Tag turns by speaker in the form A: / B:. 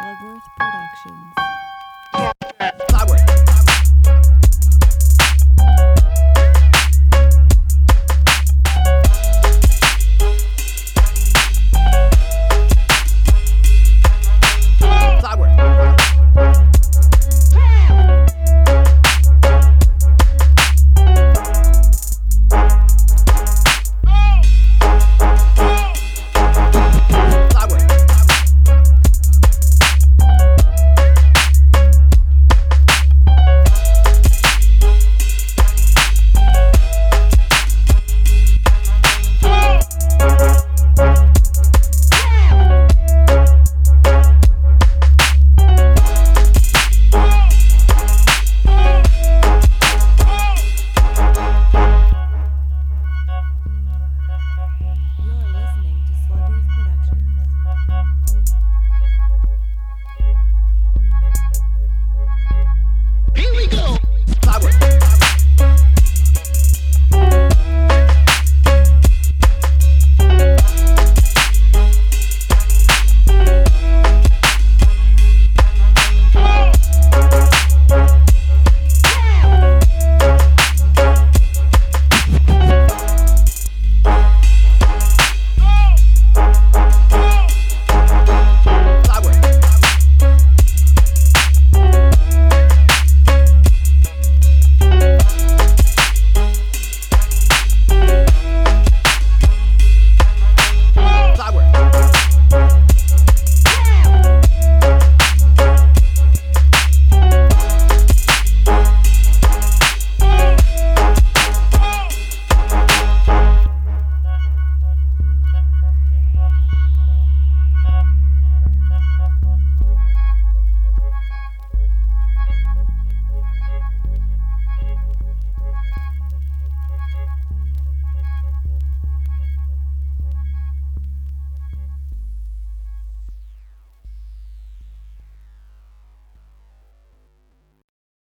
A: Slugworth Productions.